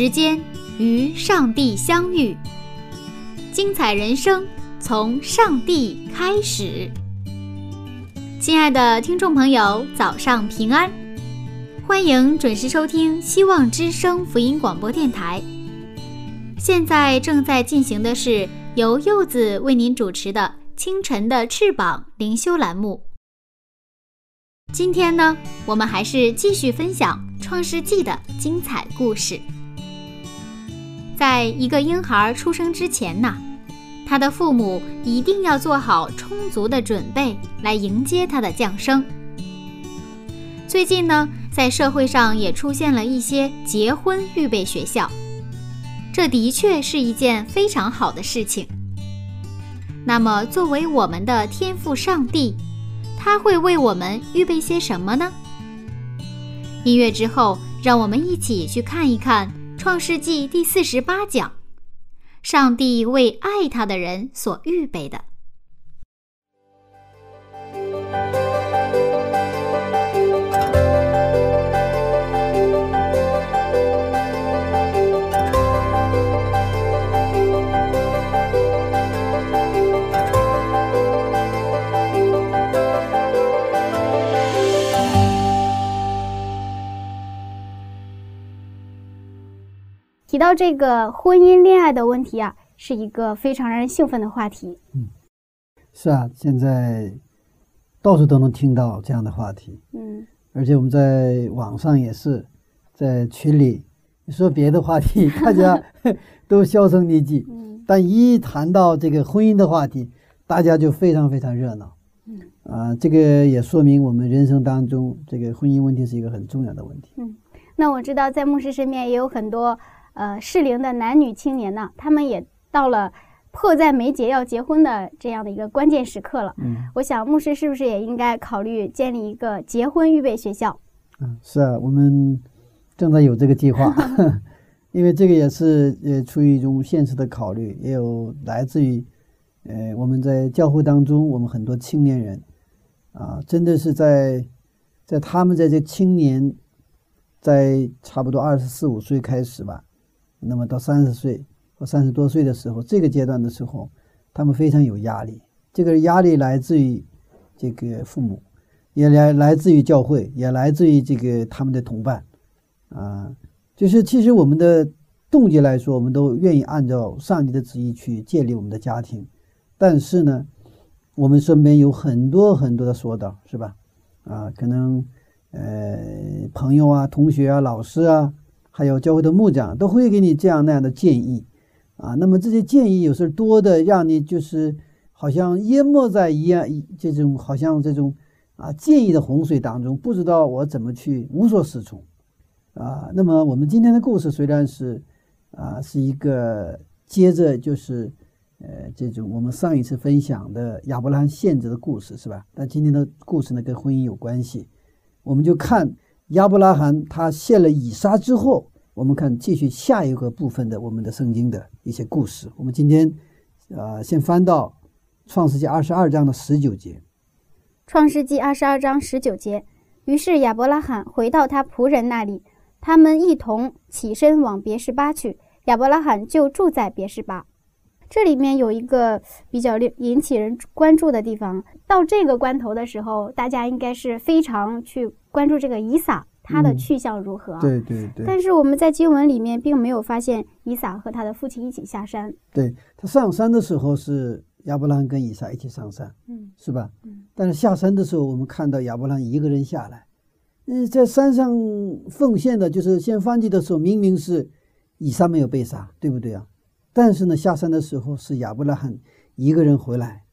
时间与上帝相遇。精彩人生从上帝开始。亲爱的听众朋友，早上平安，欢迎准时收听希望之声福音广播电台。现在正在进行的是由柚子为您主持的《清晨的翅膀》灵修栏目。今天呢，我们还是继续分享《创世纪》的精彩故事。在一个婴孩出生之前呢，他的父母一定要做好充足的准备来迎接他的降生。最近呢，在社会上也出现了一些结婚预备学校，这的确是一件非常好的事情。那么，作为我们的天赋上帝，他会为我们预备些什么呢？音乐之后，让我们一起去看一看。创世纪第四十八讲，上帝为爱他的人所预备的。到这个婚姻恋爱的问题啊，是一个非常让人兴奋的话题。嗯，是啊，现在到处都能听到这样的话题。嗯，而且我们在网上也是，在群里说别的话题，大家 都销声匿迹。嗯，但一谈到这个婚姻的话题，大家就非常非常热闹。嗯，啊，这个也说明我们人生当中这个婚姻问题是一个很重要的问题。嗯，那我知道在牧师身边也有很多。呃，适龄的男女青年呢，他们也到了迫在眉睫要结婚的这样的一个关键时刻了。嗯，我想牧师是不是也应该考虑建立一个结婚预备学校？嗯，是啊，我们正在有这个计划，因为这个也是呃出于一种现实的考虑，也有来自于呃我们在教会当中，我们很多青年人啊，真的是在在他们在这青年在差不多二十四五岁开始吧。那么到三十岁或三十多岁的时候，这个阶段的时候，他们非常有压力。这个压力来自于这个父母，也来来自于教会，也来自于这个他们的同伴。啊，就是其实我们的动机来说，我们都愿意按照上帝的旨意去建立我们的家庭。但是呢，我们身边有很多很多的说道，是吧？啊，可能呃朋友啊、同学啊、老师啊。还有教会的牧长都会给你这样那样的建议，啊，那么这些建议有时候多的让你就是好像淹没在一样这种好像这种啊建议的洪水当中，不知道我怎么去无所适从，啊，那么我们今天的故事虽然是啊是一个接着就是呃这种我们上一次分享的亚伯拉罕献子的故事是吧？但今天的故事呢跟婚姻有关系，我们就看。亚伯拉罕他献了以撒之后，我们看继续下一个部分的我们的圣经的一些故事。我们今天，呃，先翻到创世纪二十二章的十九节。创世纪二十二章十九节，于是亚伯拉罕回到他仆人那里，他们一同起身往别是巴去。亚伯拉罕就住在别是巴。这里面有一个比较令引起人关注的地方，到这个关头的时候，大家应该是非常去关注这个以撒他的去向如何。对对对。但是我们在经文里面并没有发现以撒和他的父亲一起下山。对他上山的时候是亚伯拉罕跟以撒一起上山，嗯，是吧？嗯。但是下山的时候，我们看到亚伯拉罕一个人下来。嗯，在山上奉献的就是献燔祭的时候，明明是以撒没有被杀，对不对啊？但是呢，下山的时候是亚伯拉罕一个人回来，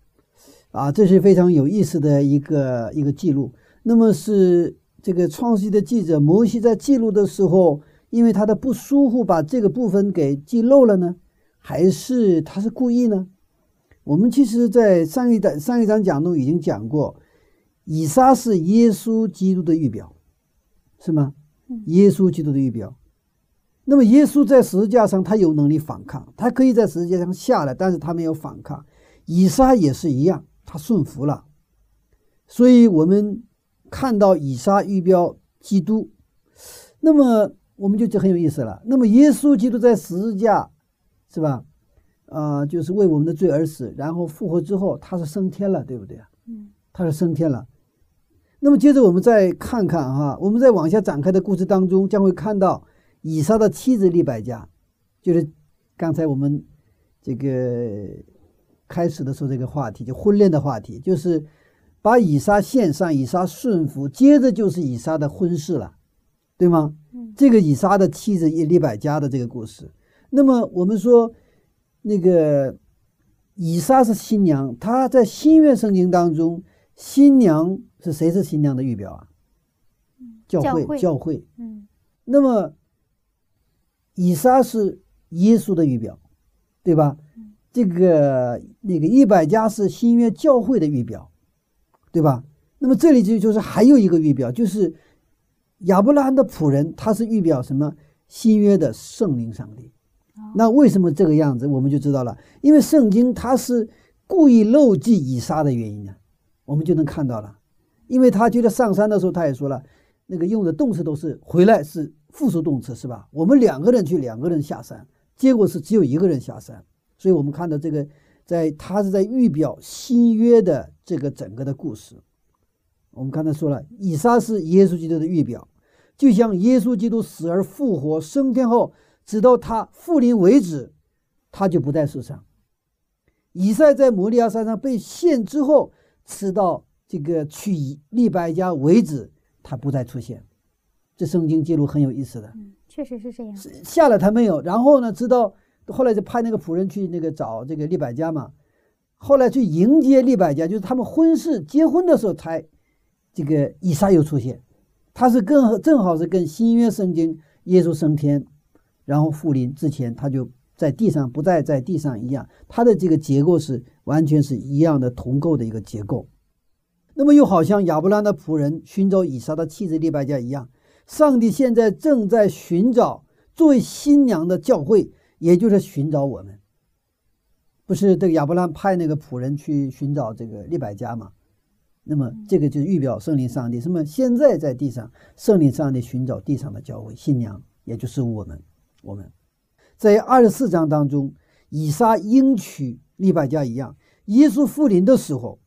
啊，这是非常有意思的一个一个记录。那么是这个创世纪的记者摩西在记录的时候，因为他的不舒服，把这个部分给记漏了呢，还是他是故意呢？我们其实，在上一章上一章讲中已经讲过，以撒是耶稣基督的预表，是吗？耶稣基督的预表。那么耶稣在十字架上，他有能力反抗，他可以在十字架上下来，但是他没有反抗。以撒也是一样，他顺服了。所以我们看到以撒预表基督，那么我们就就很有意思了。那么耶稣基督在十字架，是吧？啊，就是为我们的罪而死，然后复活之后，他是升天了，对不对啊？嗯，他是升天了。那么接着我们再看看哈，我们在往下展开的故事当中，将会看到以撒的妻子利百加，就是刚才我们这个开始的时候这个话题，就婚恋的话题，就是把以撒献上，以撒顺服，接着就是以撒的婚事了，对吗？嗯，这个以撒的妻子利百加的这个故事，那么我们说。那个以撒是新娘，她在新约圣经当中，新娘是谁是新娘的预表啊？教会，教会。嗯。那么以撒是耶稣的预表，对吧？这个那个一百家是新约教会的预表，对吧？那么这里就就是还有一个预表，就是亚伯拉罕的仆人，他是预表什么？新约的圣灵上帝。那为什么这个样子，我们就知道了。因为圣经它是故意漏记以撒的原因呢，我们就能看到了。因为他觉得上山的时候，他也说了，那个用的动词都是回来是复数动词，是吧？我们两个人去，两个人下山，结果是只有一个人下山。所以我们看到这个，在他是在预表新约的这个整个的故事。我们刚才说了，以撒是耶稣基督的预表，就像耶稣基督死而复活升天后。直到他复临为止，他就不在世上。以赛在摩利亚山上被献之后，直到这个去利百加为止，他不再出现。这圣经记录很有意思的，嗯，确实是这样。下了他没有，然后呢，直到后来就派那个仆人去那个找这个利百加嘛，后来去迎接利百加，就是他们婚事结婚的时候才这个以撒又出现。他是更正好是跟新约圣经耶稣升天。然后复临之前，他就在地上，不再在地上一样，他的这个结构是完全是一样的同构的一个结构。那么又好像亚伯拉罕的仆人寻找以撒的妻子利百加一样，上帝现在正在寻找作为新娘的教会，也就是寻找我们。不是这个亚伯拉派那个仆人去寻找这个利百加吗？那么这个就是预表圣灵上帝。什么？现在在地上，圣灵上帝寻找地上的教会新娘，也就是我们。我们在二十四章当中，以撒应娶利百加一样，耶稣复临的时候，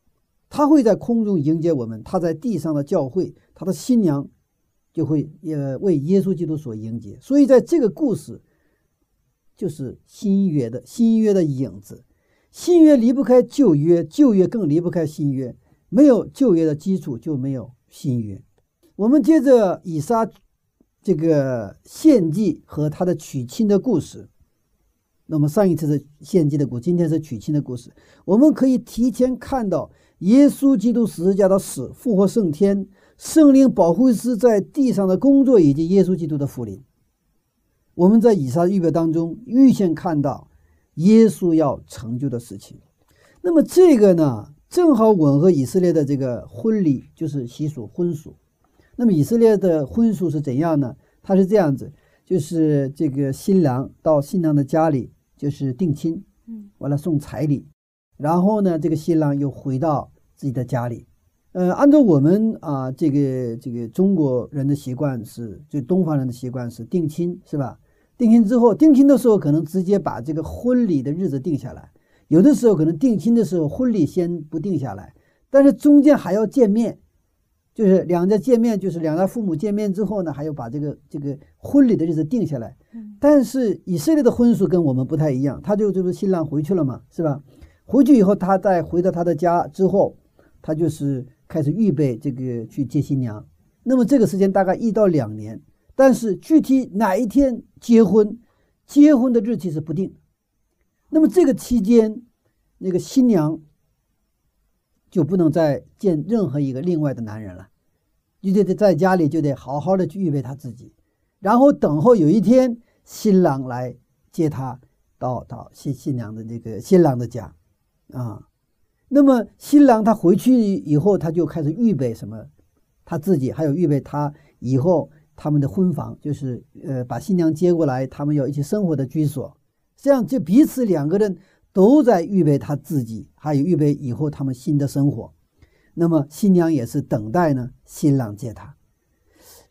他会在空中迎接我们；他在地上的教会，他的新娘就会也为耶稣基督所迎接。所以，在这个故事，就是新约的新约的影子。新约离不开旧约，旧约更离不开新约。没有旧约的基础，就没有新约。我们接着以撒。这个献祭和他的娶亲的故事，那么上一次是献祭的故，今天是娶亲的故事。我们可以提前看到耶稣基督十字架的死、复活、升天、圣灵保护师在地上的工作，以及耶稣基督的复临。我们在以撒预表当中预先看到耶稣要成就的事情。那么这个呢，正好吻合以色列的这个婚礼，就是习俗婚俗。那么以色列的婚俗是怎样呢？他是这样子，就是这个新郎到新娘的家里，就是定亲，嗯，完了送彩礼，然后呢，这个新郎又回到自己的家里。呃，按照我们啊，这个这个中国人的习惯是，就东方人的习惯是定亲，是吧？定亲之后，定亲的时候可能直接把这个婚礼的日子定下来，有的时候可能定亲的时候婚礼先不定下来，但是中间还要见面。就是两家见面，就是两家父母见面之后呢，还要把这个这个婚礼的日子定下来。但是以色列的婚俗跟我们不太一样，他就就是新郎回去了嘛，是吧？回去以后，他再回到他的家之后，他就是开始预备这个去接新娘。那么这个时间大概一到两年，但是具体哪一天结婚，结婚的日期是不定。那么这个期间，那个新娘就不能再见任何一个另外的男人了，就得在家里就得好好的去预备他自己，然后等候有一天新郎来接他到到新新娘的这个新郎的家，啊，那么新郎他回去以后，他就开始预备什么，他自己还有预备他以后他们的婚房，就是呃把新娘接过来，他们要一起生活的居所，这样就彼此两个人。都在预备他自己，还有预备以后他们新的生活。那么新娘也是等待呢，新郎接她。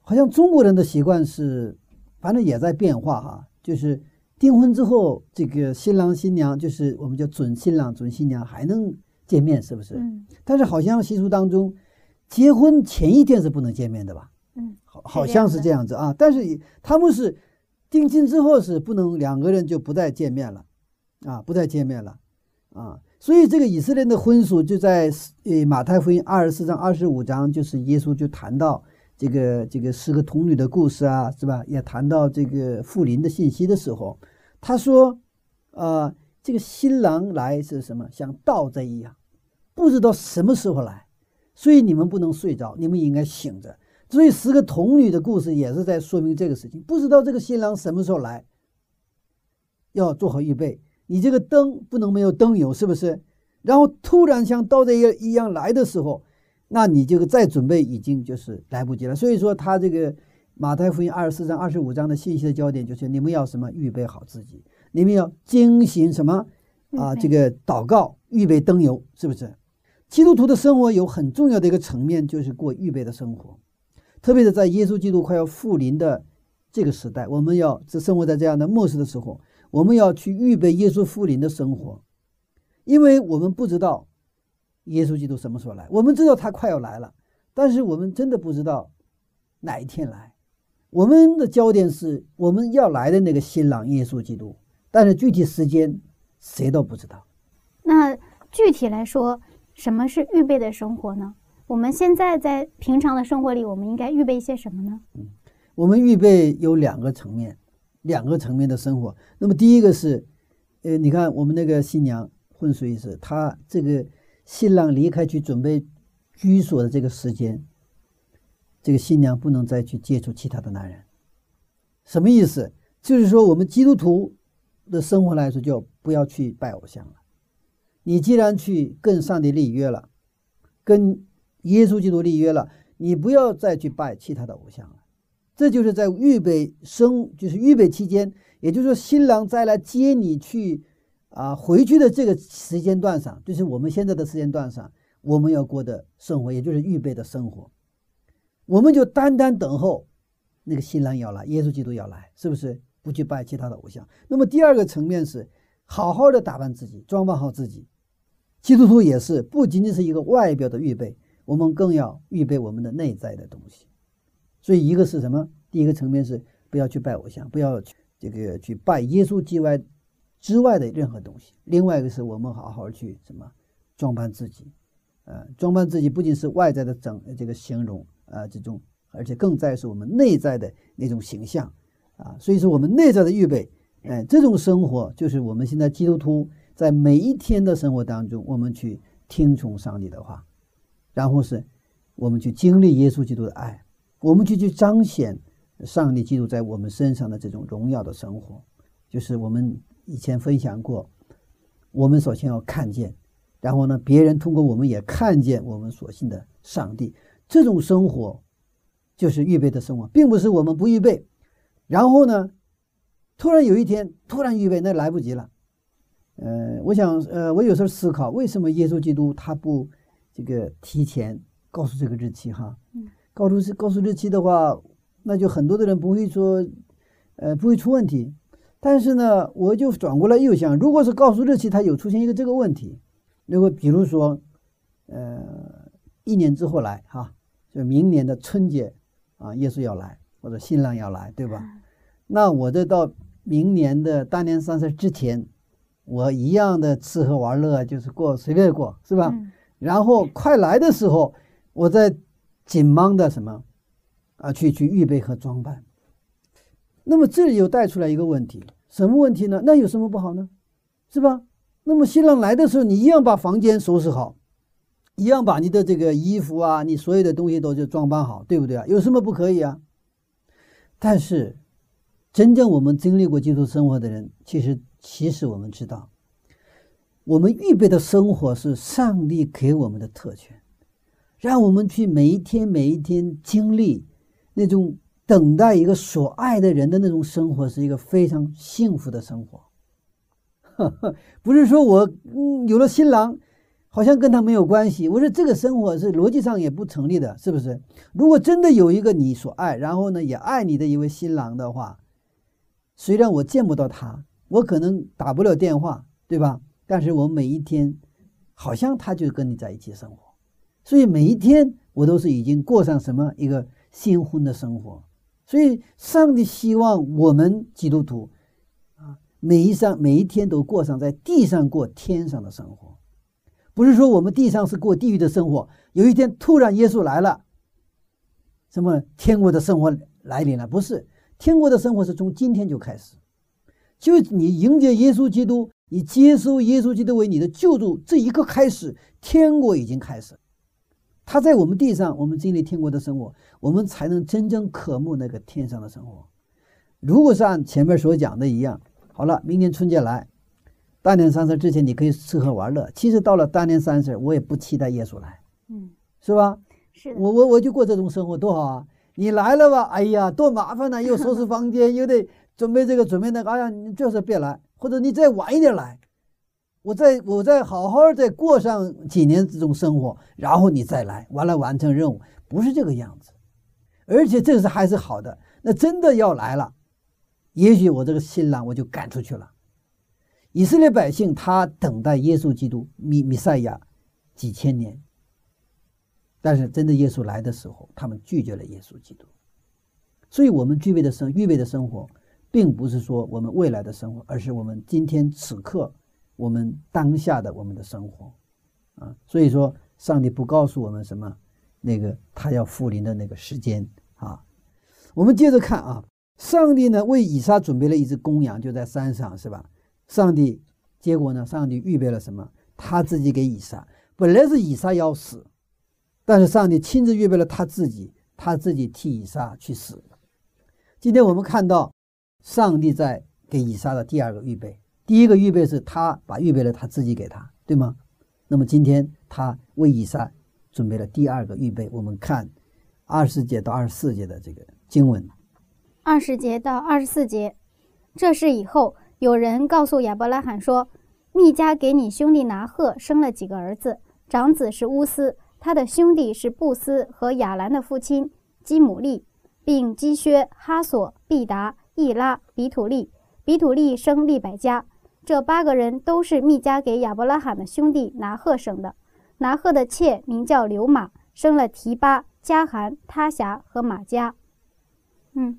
好像中国人的习惯是，反正也在变化哈。就是订婚之后，这个新郎新娘就是我们叫准新郎准新娘还能见面，是不是？嗯。但是好像习俗当中，结婚前一天是不能见面的吧？嗯，好，好像是这样子啊。但是他们是定亲之后是不能两个人就不再见面了。啊，不再见面了，啊，所以这个以色列的婚俗就在呃马太福音二十四章、二十五章，就是耶稣就谈到这个这个十个童女的故事啊，是吧？也谈到这个富临的信息的时候，他说，呃，这个新郎来是什么？像盗贼一样，不知道什么时候来，所以你们不能睡着，你们应该醒着。所以十个童女的故事也是在说明这个事情，不知道这个新郎什么时候来，要做好预备。你这个灯不能没有灯油，是不是？然后突然像盗贼一样来的时候，那你这个再准备已经就是来不及了。所以说，他这个马太福音二十四章、二十五章的信息的焦点就是你们要什么？预备好自己，你们要精行什么啊？这个祷告，预备灯油，是不是？基督徒的生活有很重要的一个层面，就是过预备的生活，特别是在耶稣基督快要复临的这个时代，我们要是生活在这样的末世的时候。我们要去预备耶稣复临的生活，因为我们不知道耶稣基督什么时候来。我们知道他快要来了，但是我们真的不知道哪一天来。我们的焦点是我们要来的那个新郎耶稣基督，但是具体时间谁都不知道。那具体来说，什么是预备的生活呢？我们现在在平常的生活里，我们应该预备一些什么呢？嗯，我们预备有两个层面。两个层面的生活。那么第一个是，呃，你看我们那个新娘混水是，她这个新郎离开去准备居所的这个时间，这个新娘不能再去接触其他的男人。什么意思？就是说我们基督徒的生活来说，就不要去拜偶像了。你既然去跟上帝立约了，跟耶稣基督立约了，你不要再去拜其他的偶像了。这就是在预备生，就是预备期间，也就是说，新郎再来接你去啊回去的这个时间段上，就是我们现在的时间段上，我们要过的生活，也就是预备的生活，我们就单单等候那个新郎要来，耶稣基督要来，是不是？不去拜其他的偶像。那么第二个层面是，好好的打扮自己，装扮好自己。基督徒也是，不仅仅是一个外表的预备，我们更要预备我们的内在的东西。所以，一个是什么？第一个层面是不要去拜偶像，不要去这个去拜耶稣之外之外的任何东西。另外一个是我们好好去什么装扮自己，呃，装扮自己不仅是外在的整这个形容啊，这种，而且更在是我们内在的那种形象啊。所以说，我们内在的预备，哎，这种生活就是我们现在基督徒在每一天的生活当中，我们去听从上帝的话，然后是我们去经历耶稣基督的爱。我们就去彰显上帝基督在我们身上的这种荣耀的生活，就是我们以前分享过，我们首先要看见，然后呢，别人通过我们也看见我们所信的上帝，这种生活就是预备的生活，并不是我们不预备，然后呢，突然有一天突然预备，那来不及了。呃，我想，呃，我有时候思考，为什么耶稣基督他不这个提前告诉这个日期哈？嗯。告诉是告诉日期的话，那就很多的人不会说，呃，不会出问题。但是呢，我就转过来又想，如果是告诉日期，它有出现一个这个问题，如果比如说，呃，一年之后来哈，就明年的春节啊，耶稣要来或者新郎要来，对吧？那我这到明年的大年三十之前，我一样的吃喝玩乐，就是过随便过，是吧？然后快来的时候，我再。紧忙的什么啊？去去预备和装扮。那么这里又带出来一个问题，什么问题呢？那有什么不好呢？是吧？那么新郎来的时候，你一样把房间收拾好，一样把你的这个衣服啊，你所有的东西都就装扮好，对不对啊？有什么不可以啊？但是，真正我们经历过基督生活的人，其实其实我们知道，我们预备的生活是上帝给我们的特权，让我们去每一天每一天经历那种等待一个所爱的人的那种生活，是一个非常幸福的生活。不是说我嗯有了新郎。好像跟他没有关系。我说这个生活是逻辑上也不成立的，是不是？如果真的有一个你所爱，然后呢也爱你的一位新郎的话，虽然我见不到他，我可能打不了电话，对吧？但是我每一天，好像他就跟你在一起生活，所以每一天我都是已经过上什么一个新婚的生活。所以上帝希望我们基督徒啊，每一上每一天都过上在地上过天上的生活。不是说我们地上是过地狱的生活，有一天突然耶稣来了，什么天国的生活来临了？不是，天国的生活是从今天就开始，就你迎接耶稣基督，你接受耶稣基督为你的救主这一刻开始，天国已经开始。他在我们地上，我们经历天国的生活，我们才能真正渴慕那个天上的生活。如果是按前面所讲的一样，好了，明年春节来。大年三十之前，你可以吃喝玩乐。其实到了大年三十，我也不期待耶稣来，嗯，是吧？是我我我就过这种生活多好啊！你来了吧，哎呀，多麻烦呐，又收拾房间，又得准备这个准备那个。哎呀，你最好是别来，或者你再晚一点来，我再我再好好再过上几年这种生活，然后你再来，完了完成任务，不是这个样子。而且这是还是好的。那真的要来了，也许我这个新郎我就赶出去了。以色列百姓，他等待耶稣基督弥弥赛亚几千年，但是真的耶稣来的时候，他们拒绝了耶稣基督。所以，我们具备的生预备的生活，并不是说我们未来的生活，而是我们今天此刻我们当下的我们的生活啊。所以说，上帝不告诉我们什么那个他要复临的那个时间啊。我们接着看啊，上帝呢为以撒准备了一只公羊，就在山上，是吧？上帝，结果呢？上帝预备了什么？他自己给以撒。本来是以撒要死，但是上帝亲自预备了他自己，他自己替以撒去死。今天我们看到，上帝在给以撒的第二个预备。第一个预备是他把预备了他自己给他，对吗？那么今天他为以撒准备了第二个预备。我们看二十节到二十四节的这个经文。二十节到二十四节，这是以后。有人告诉亚伯拉罕说：“密加给你兄弟拿赫生了几个儿子，长子是乌斯，他的兄弟是布斯和亚兰的父亲基姆利，并基薛、哈索、毕达、易拉、比土利。比土利生利百加。这八个人都是密加给亚伯拉罕的兄弟拿赫生的。拿赫的妾名叫刘玛，生了提巴、加罕、他辖和马加。嗯，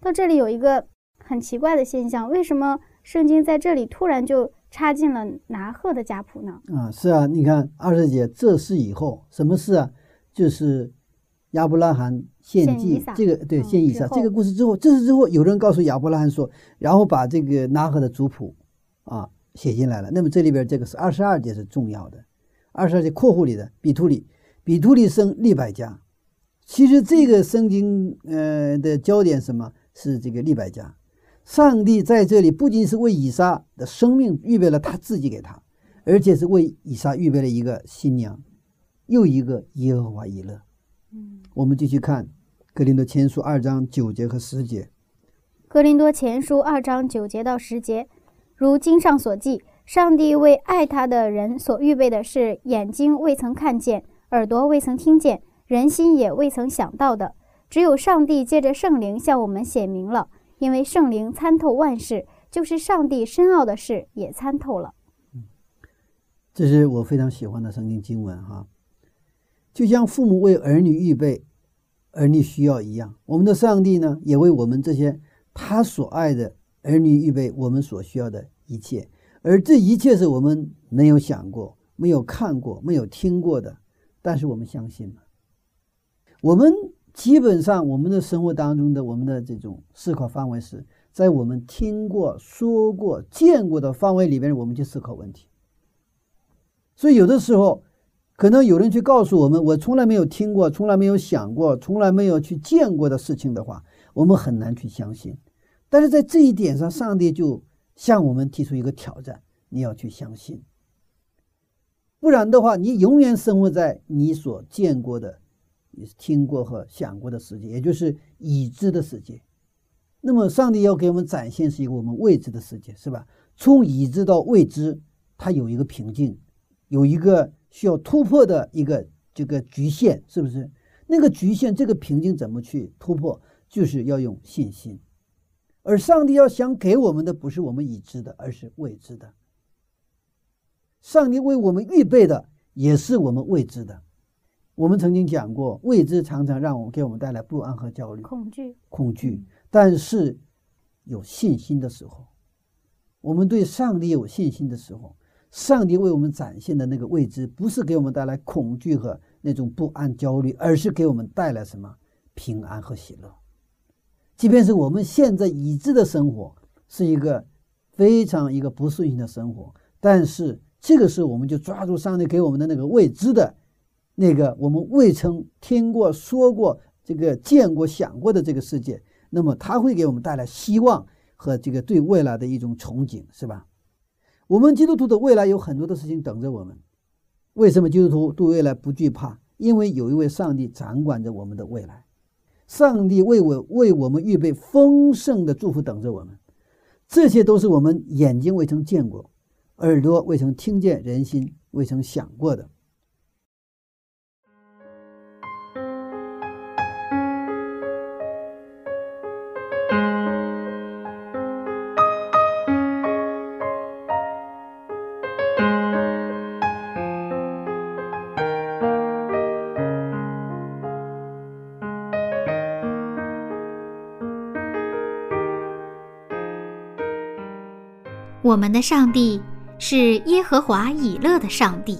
到这里有一个很奇怪的现象，为什么？”圣经在这里突然就插进了拿鹤的家谱呢？啊，是啊，你看二十节，这事以后什么事啊？就是亚伯拉罕献祭，这个对献以撒这个故事之后，这是之后有人告诉亚伯拉罕说，然后把这个拿鹤的族谱啊写进来了。那么这里边这个是二十二节是重要的，二十二节括弧里的比图里，比图里生利百加。其实这个圣经呃的焦点什么是这个利百加。上帝在这里不仅是为以撒的生命预备了他自己给他，而且是为以撒预备了一个新娘，又一个耶和华以勒。嗯，我们继续看《格林多前书》二章九节和十节。《格林多前书》二章九节到十节，如经上所记，上帝为爱他的人所预备的是眼睛未曾看见，耳朵未曾听见，人心也未曾想到的，只有上帝借着圣灵向我们显明了。因为圣灵参透万事，就是上帝深奥的事也参透了。嗯，这是我非常喜欢的圣经经文哈。就像父母为儿女预备儿女需要一样，我们的上帝呢，也为我们这些他所爱的儿女预备我们所需要的一切。而这一切是我们没有想过、没有看过、没有听过的，但是我们相信了。我们。基本上，我们的生活当中的我们的这种思考范围是在我们听过、说过、见过的范围里边，我们去思考问题。所以，有的时候可能有人去告诉我们，我从来没有听过，从来没有想过，从来没有去见过的事情的话，我们很难去相信。但是在这一点上，上帝就向我们提出一个挑战：你要去相信，不然的话，你永远生活在你所见过的、听过和想过的世界，也就是已知的世界。那么，上帝要给我们展现是一个我们未知的世界，是吧？从已知到未知，它有一个瓶颈，有一个。需要突破的一个这个局限，是不是？那个局限，这个瓶颈怎么去突破？就是要用信心。而上帝要想给我们的，不是我们已知的，而是未知的。上帝为我们预备的，也是我们未知的。我们曾经讲过，未知常常让我们给我们带来不安和焦虑、恐惧、恐惧。但是有信心的时候，我们对上帝有信心的时候。上帝为我们展现的那个未知，不是给我们带来恐惧和那种不安、焦虑，而是给我们带来什么平安和喜乐。即便是我们现在已知的生活是一个非常一个不顺心的生活，但是这个时候我们就抓住上帝给我们的那个未知的，那个我们未曾听过、说过、这个见过、想过的这个世界，那么它会给我们带来希望和这个对未来的一种憧憬，是吧？我们基督徒的未来有很多的事情等着我们。为什么基督徒对未来不惧怕？因为有一位上帝掌管着我们的未来，上帝为我为我们预备丰盛的祝福等着我们。这些都是我们眼睛未曾见过，耳朵未曾听见，人心未曾想过的。我们的上帝是耶和华以勒的上帝。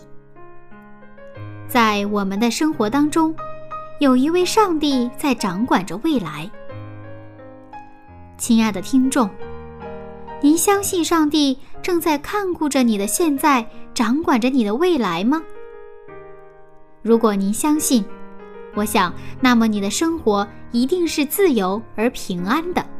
在我们的生活当中，有一位上帝在掌管着未来。亲爱的听众，您相信上帝正在看顾着你的现在，掌管着你的未来吗？如果您相信，我想，那么你的生活一定是自由而平安的。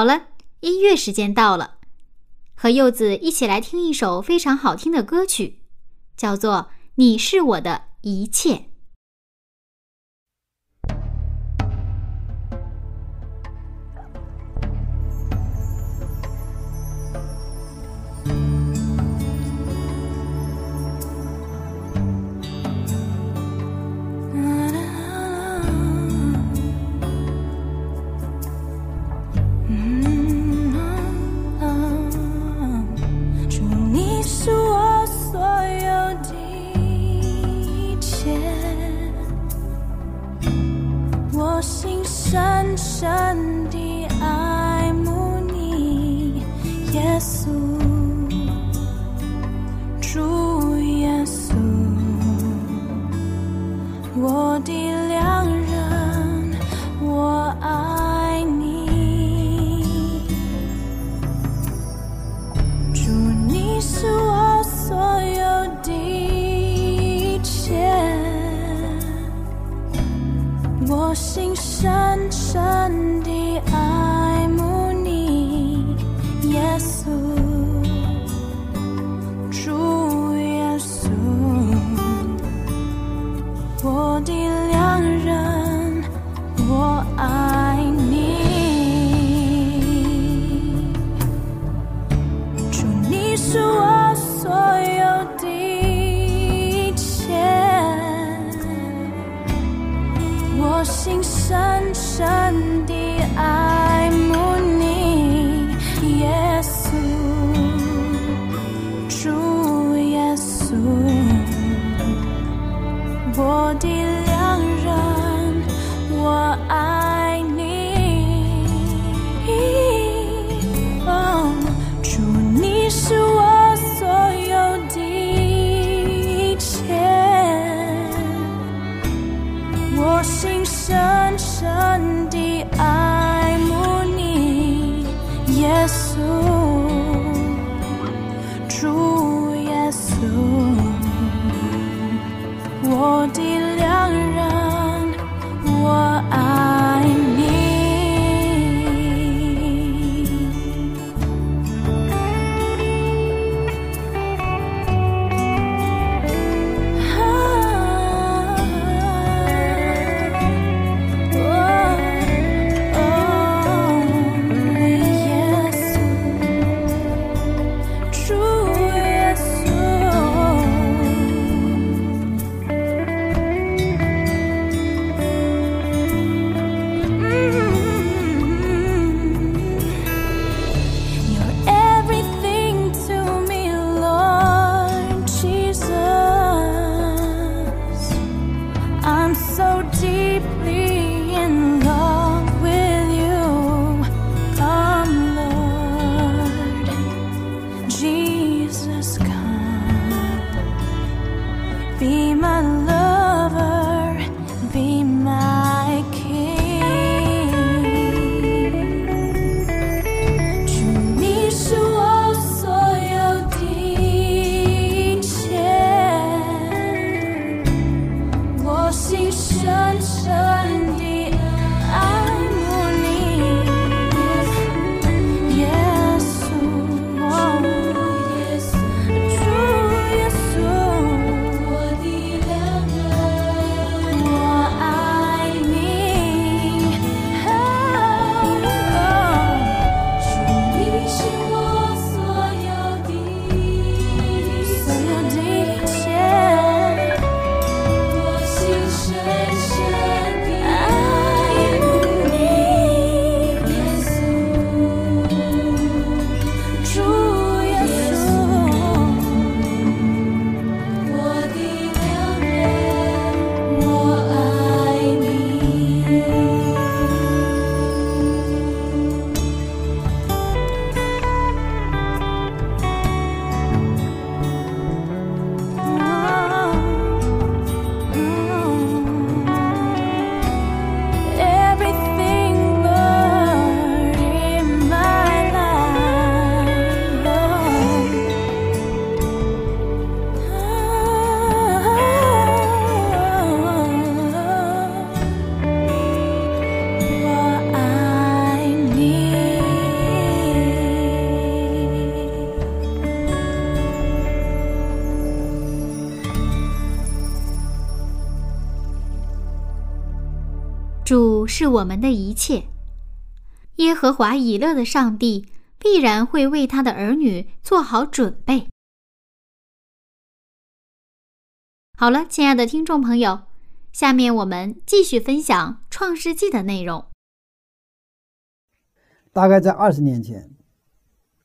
好了，音乐时间到了，和柚子一起来听一首非常好听的歌曲，叫做《你是我的一切》。是我。我们的一切。耶和华以勒的上帝必然会为他的儿女做好准备。好了，亲爱的听众朋友，下面我们继续分享《创世纪》的内容。大概在二十年前，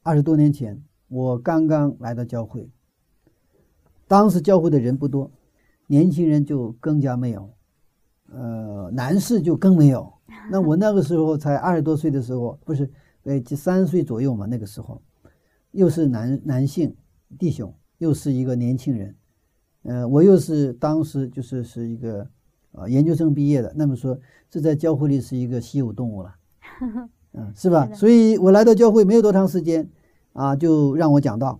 二十多年前，我刚刚来到教会。当时教会的人不多，年轻人就更加没有，呃，男士就更没有。那我那个时候才二十多岁的时候，不是，呃，就三十岁左右嘛，那个时候，又是男男性弟兄，又是一个年轻人，呃，我又是当时就是是一个呃研究生毕业的，那么说这在教会里是一个稀有动物了。嗯，是吧？是所以我来到教会没有多长时间，啊，就让我讲道，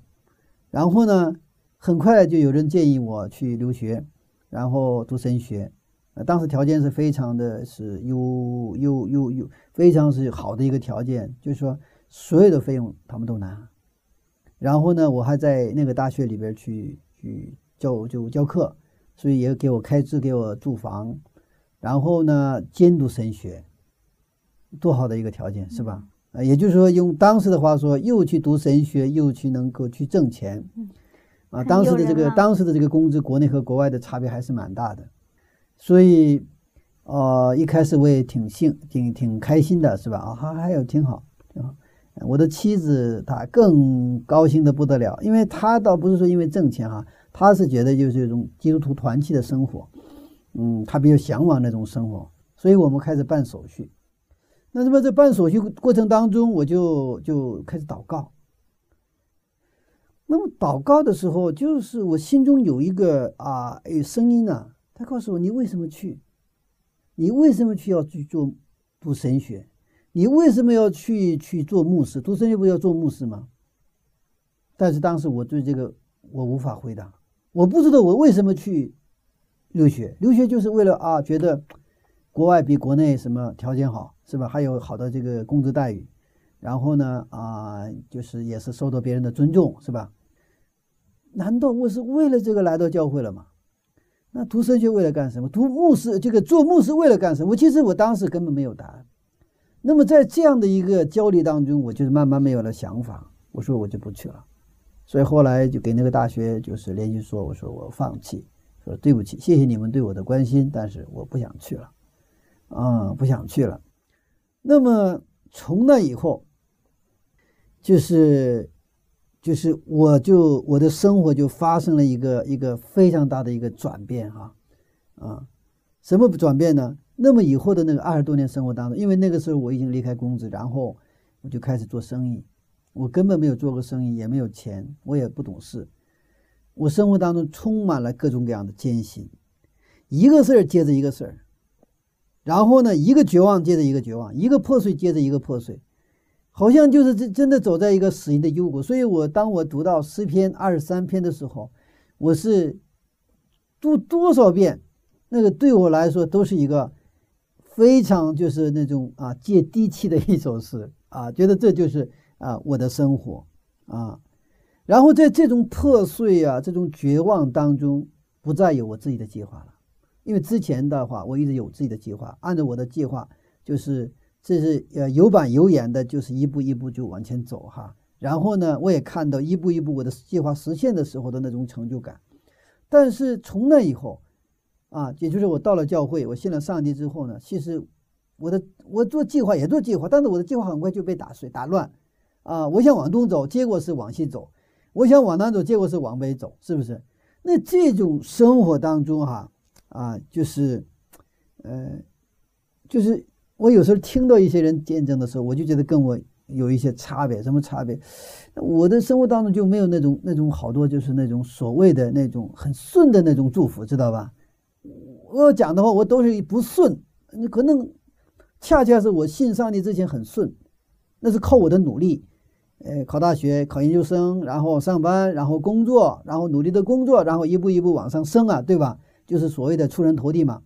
然后呢，很快就有人建议我去留学，然后读神学，呃，当时条件是非常的是优优优优，非常是好的一个条件，就是说所有的费用他们都拿，然后呢，我还在那个大学里边去去教就教课，所以也给我开支给我住房，然后呢监督神学，多好的一个条件是吧？呃，也就是说，用当时的话说，又去读神学，又去能够去挣钱，啊，当时的这个当时的这个工资，国内和国外的差别还是蛮大的，所以，呃，一开始我也挺幸挺挺开心的，是吧？啊，还还有挺好，挺好。我的妻子她更高兴的不得了，因为她倒不是说因为挣钱哈，她是觉得就是一种基督徒团契的生活，嗯，她比较向往那种生活，所以我们开始办手续。那那么在办手续过程当中，我就就开始祷告。那么祷告的时候，就是我心中有一个啊，有声音呢、他告诉我：“你为什么去？你为什么去要去做读神学？你为什么要去去做牧师？读神学不要做牧师吗？但是当时我对这个我无法回答，我不知道我为什么去留学。留学就是为了啊，觉得国外比国内什么条件好，是吧？还有好的这个工资待遇，然后呢啊，就是也是受到别人的尊重，是吧？难道我是为了这个来到教会了吗？那读神学为了干什么？读牧师这个做牧师为了干什么？我其实我当时根本没有答案。那么在这样的一个焦虑当中，我就是慢慢没有了想法。我说我就不去了，所以后来就给那个大学就是联系说，我说我放弃，说对不起，谢谢你们对我的关心，但是我不想去了，啊、不想去了。那么从那以后，就是就是我就我的生活就发生了一个一个非常大的一个转变哈啊，什么转变呢？那么以后的那个二十多年生活当中，因为那个时候我已经离开公职，然后我就开始做生意，我根本没有做过生意，也没有钱，我也不懂事，我生活当中充满了各种各样的艰辛，一个事儿接着一个事儿，然后呢，一个绝望接着一个绝望，一个破碎接着一个破碎，好像就是真真的走在一个死荫的幽谷。所以我当我读到诗篇二十三篇的时候，我是读多少遍，那个对我来说都是一个非常就是那种啊接地气的一首诗啊，觉得这就是啊我的生活啊。然后在这种破碎啊、这种绝望当中，不再有我自己的计划了。因为之前的话，我一直有自己的计划，按照我的计划，就是这是呃有板有眼的，就是一步一步就往前走哈。然后呢，我也看到一步一步我的计划实现的时候的那种成就感。但是从那以后，啊，也就是我到了教会，我信了上帝之后呢，其实我的我做计划也做计划，但是我的计划很快就被打碎、打乱。啊，我想往东走，结果是往西走；我想往南走，结果是往北走，是不是？那这种生活当中哈，啊，就是，呃，就是我有时候听到一些人见证的时候，我就觉得跟我有一些差别。什么差别？我的生活当中就没有那种那种好多就是那种所谓的那种很顺的那种祝福，知道吧？我要讲的话，我都是不顺，那可能恰恰是我信上帝之前很顺，那是靠我的努力。呃，考大学、考研究生，然后上班，然后工作，然后努力的工作，然后一步一步往上升啊，对吧？就是所谓的出人头地嘛。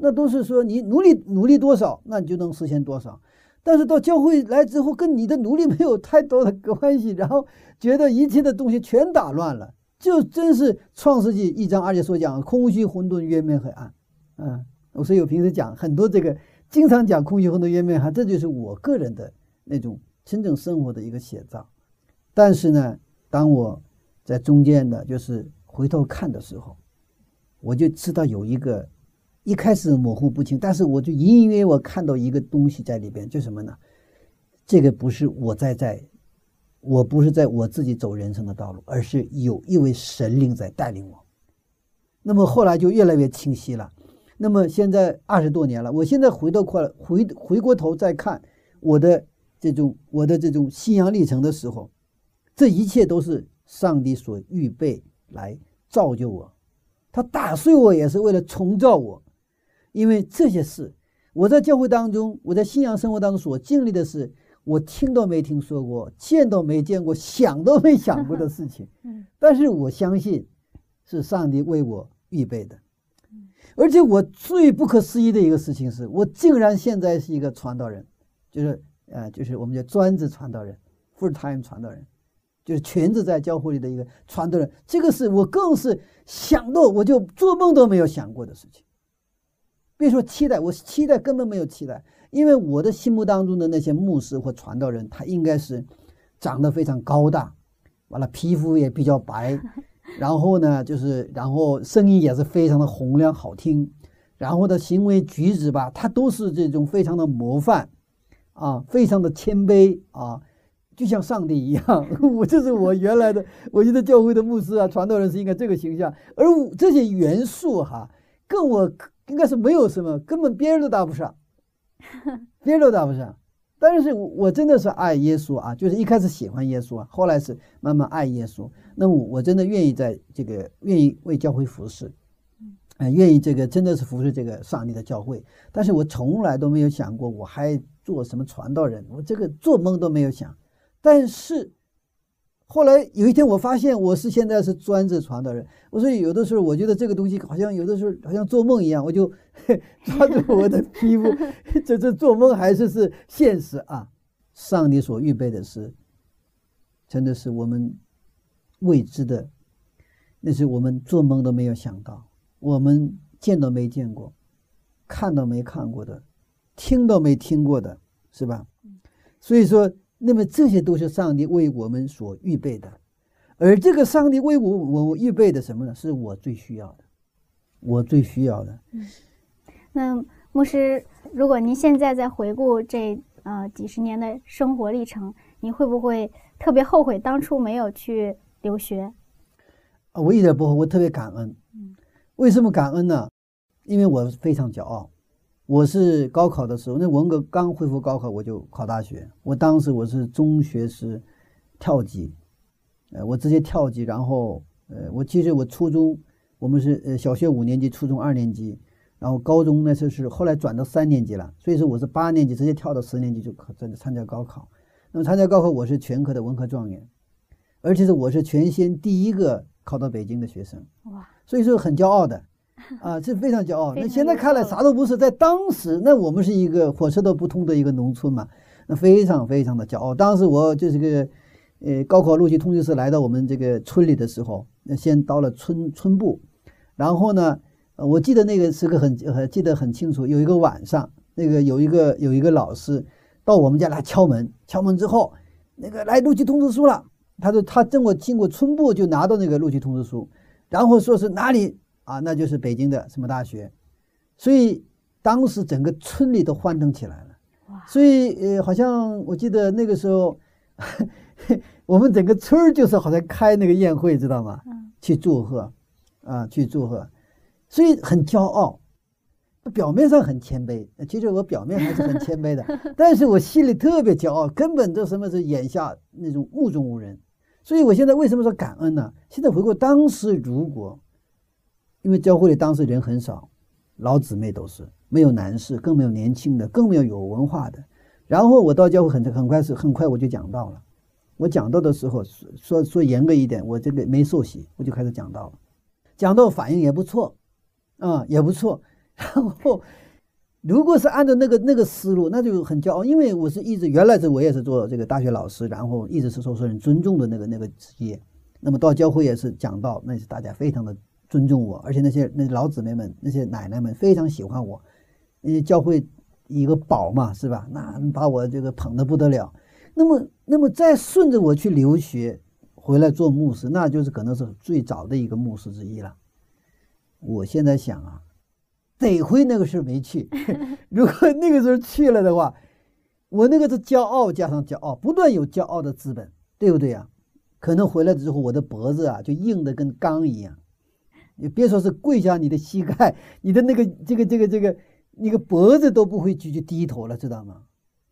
那都是说你努力努力多少，那你就能实现多少。但是到教会来之后，跟你的努力没有太多的关系，然后觉得一切的东西全打乱了，就真是创世纪一章二节所讲，空虚混沌，月面黑暗。嗯，我所以我平时讲很多这个，经常讲空虚混沌，月面黑暗，这就是我个人的那种。真正生活的一个写照，但是呢，当我在中间的，就是回头看的时候，我就知道有一个一开始模糊不清，但是我就隐隐约约我看到一个东西在里边，就什么呢？这个不是我在在，我不是在我自己走人生的道路，而是有一位神灵在带领我。那么后来就越来越清晰了。那么现在二十多年了，我现在回到过来回回过头再看我的。这种我的这种信仰历程的时候，这一切都是上帝所预备来造就我，他打碎我也是为了重造我，因为这些事我在教会当中，我在信仰生活当中所经历的事我听都没听说过、见都没见过、想都没想过的事情，但是我相信是上帝为我预备的，而且我最不可思议的一个事情是我竟然现在是一个传道人，就是。呃，就是我们叫专职传道人，full time 传道人，就是全职在教会里的一个传道人。这个是我更是想到我就做梦都没有想过的事情。别说期待，我期待根本没有期待，因为我的心目当中的那些牧师或传道人，他应该是长得非常高大，完了皮肤也比较白，然后呢，就是然后声音也是非常的洪亮好听，然后的行为举止吧，他都是这种非常的模范。啊，非常的谦卑啊，就像上帝一样。我这是我原来的，我觉得教会的牧师啊、传道人是应该这个形象。而这些元素哈，跟我应该是没有什么，根本边儿都搭不上，边儿都搭不上。但是我真的是爱耶稣啊，就是一开始喜欢耶稣啊，后来是慢慢爱耶稣。那么我真的愿意在这个愿意为教会服侍，呃，愿意这个真的是服侍这个上帝的教会，但是我从来都没有想过我还做什么传道人，我这个做梦都没有想。但是后来有一天，我发现我是现在是专职传道人。我说有的时候，我觉得这个东西好像有的时候好像做梦一样，我就抓住我的 皮肤，这这做梦还是是现实啊？上帝所预备的是，真的是我们未知的，那是我们做梦都没有想到，我们见都没见过，看都没看过的，听都没听过的，是吧？所以说。那么这些都是上帝为我们所预备的，而这个上帝为我我预备的什么呢？是我最需要的，我最需要的。嗯那牧师，如果您现在在回顾这呃几十年的生活历程，你会不会特别后悔当初没有去留学？啊，我一点不后悔，我特别感恩。为什么感恩呢？因为我非常骄傲。我是高考的时候，那文革刚恢复高考，我就考大学。我当时我是中学是跳级，呃，我直接跳级，然后呃，我记得我初中我们是呃小学五年级，初中二年级，然后高中那时候是后来转到三年级了，所以说我是八年级直接跳到十年级就考参参加高考。那么参加高考，我是全科的文科状元，而且是我是全县第一个考到北京的学生，哇，所以说很骄傲的。啊，这非常骄傲。那现在看来啥都不是，在当时，那我们是一个火车都不通的一个农村嘛，那非常非常的骄傲。当时我就是个，呃，高考录取通知书来到我们这个村里的时候，那先到了村村部，然后呢，呃我记得那个时刻很很记得很清楚，有一个晚上，那个有一个有一个老师到我们家来敲门，敲门之后，那个来录取通知书了，他说他正我经过村部就拿到那个录取通知书，然后说是哪里啊，那就是北京的什么大学，所以当时整个村里都欢腾起来了。哇，所以呃，好像我记得那个时候，我们整个村儿就是好像开那个宴会，知道吗？嗯，去祝贺，啊，去祝贺，所以很骄傲。表面上很谦卑，其实我表面还是很谦卑的，但是我心里特别骄傲，根本就什么是眼下那种目中无人。所以我现在为什么说感恩呢？现在回顾当时，如果因为教会里当时人很少，老姊妹都是没有男士，更没有年轻的，更没有有文化的。然后我到教会很很快是很快我就讲到了，我讲到的时候说说说严格一点，我这个没受洗我就开始讲到了，讲到反应也不错，啊、也不错。然后如果是按照那个那个思路，那就很骄傲，因为我是一直原来是我也是做这个大学老师，然后一直是受受人尊重的那个那个职业。那么到教会也是讲到，那是大家非常的尊重我，而且那些那老姊妹们、那些奶奶们非常喜欢我，那些教会一个宝嘛，是吧？那把我这个捧得不得了。那么，那么再顺着我去留学，回来做牧师，那就是可能是最早的一个牧师之一了。我现在想啊，得亏那个时候没去，如果那个时候去了的话，我那个是骄傲加上骄傲，不断有骄傲的资本，对不对呀？可能回来之后，我的脖子啊就硬的跟钢一样。你别说是跪下，你的膝盖，你的那个这个这个这个那个脖子都不会去去低头了，知道吗？